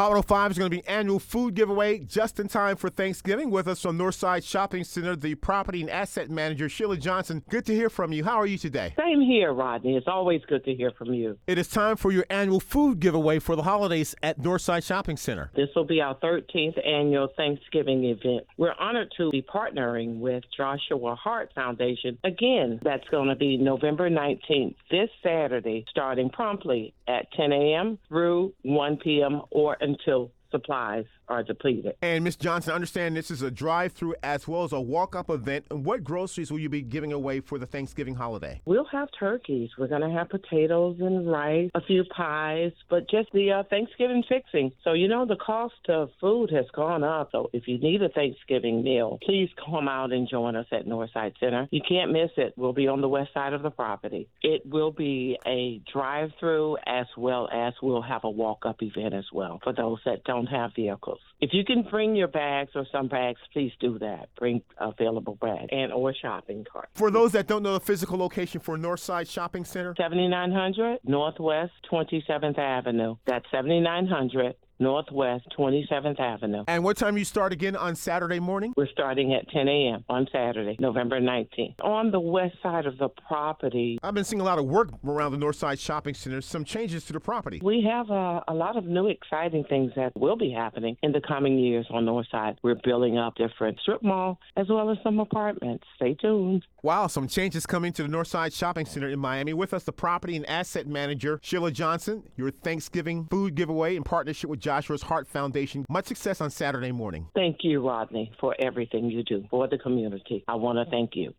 Hot 105 is going to be annual food giveaway just in time for Thanksgiving. With us from Northside Shopping Center, the property and asset manager, Sheila Johnson. Good to hear from you. How are you today? Same here, Rodney. It's always good to hear from you. It is time for your annual food giveaway for the holidays at Northside Shopping Center. This will be our 13th annual Thanksgiving event. We're honored to be partnering with Joshua Heart Foundation. Again, that's going to be November 19th, this Saturday, starting promptly at 10 a.m. through 1 p.m. or until supplies are depleted. And Ms. Johnson, I understand this is a drive-through as well as a walk-up event. And what groceries will you be giving away for the Thanksgiving holiday? We'll have turkeys. We're going to have potatoes and rice, a few pies, but just the uh, Thanksgiving fixing. So you know the cost of food has gone up. So if you need a Thanksgiving meal, please come out and join us at Northside Center. You can't miss it. We'll be on the west side of the property. It will be a drive-through as well as we'll have a walk-up event as well for those that don't have vehicles. If you can bring your bags or some bags, please do that. Bring available bags and or shopping cart. For those that don't know the physical location for Northside Shopping Center, 7900 Northwest 27th Avenue. That's 7900 Northwest 27th Avenue. and what time you start again on Saturday morning? We're starting at 10 a.m. on Saturday, November 19th. On the west side of the property, I've been seeing a lot of work around the Northside Shopping Center. Some changes to the property. we have uh, a lot of new exciting things that will be happening in the coming years on North Side. We're building up different strip mall as well as some apartments. Stay tuned. Wow, some changes coming to the Northside Shopping Center in Miami. With us, the property and asset manager, Sheila Johnson. Your Thanksgiving food giveaway in partnership with Joshua's Heart Foundation. Much success on Saturday morning. Thank you, Rodney, for everything you do for the community. I want to thank you.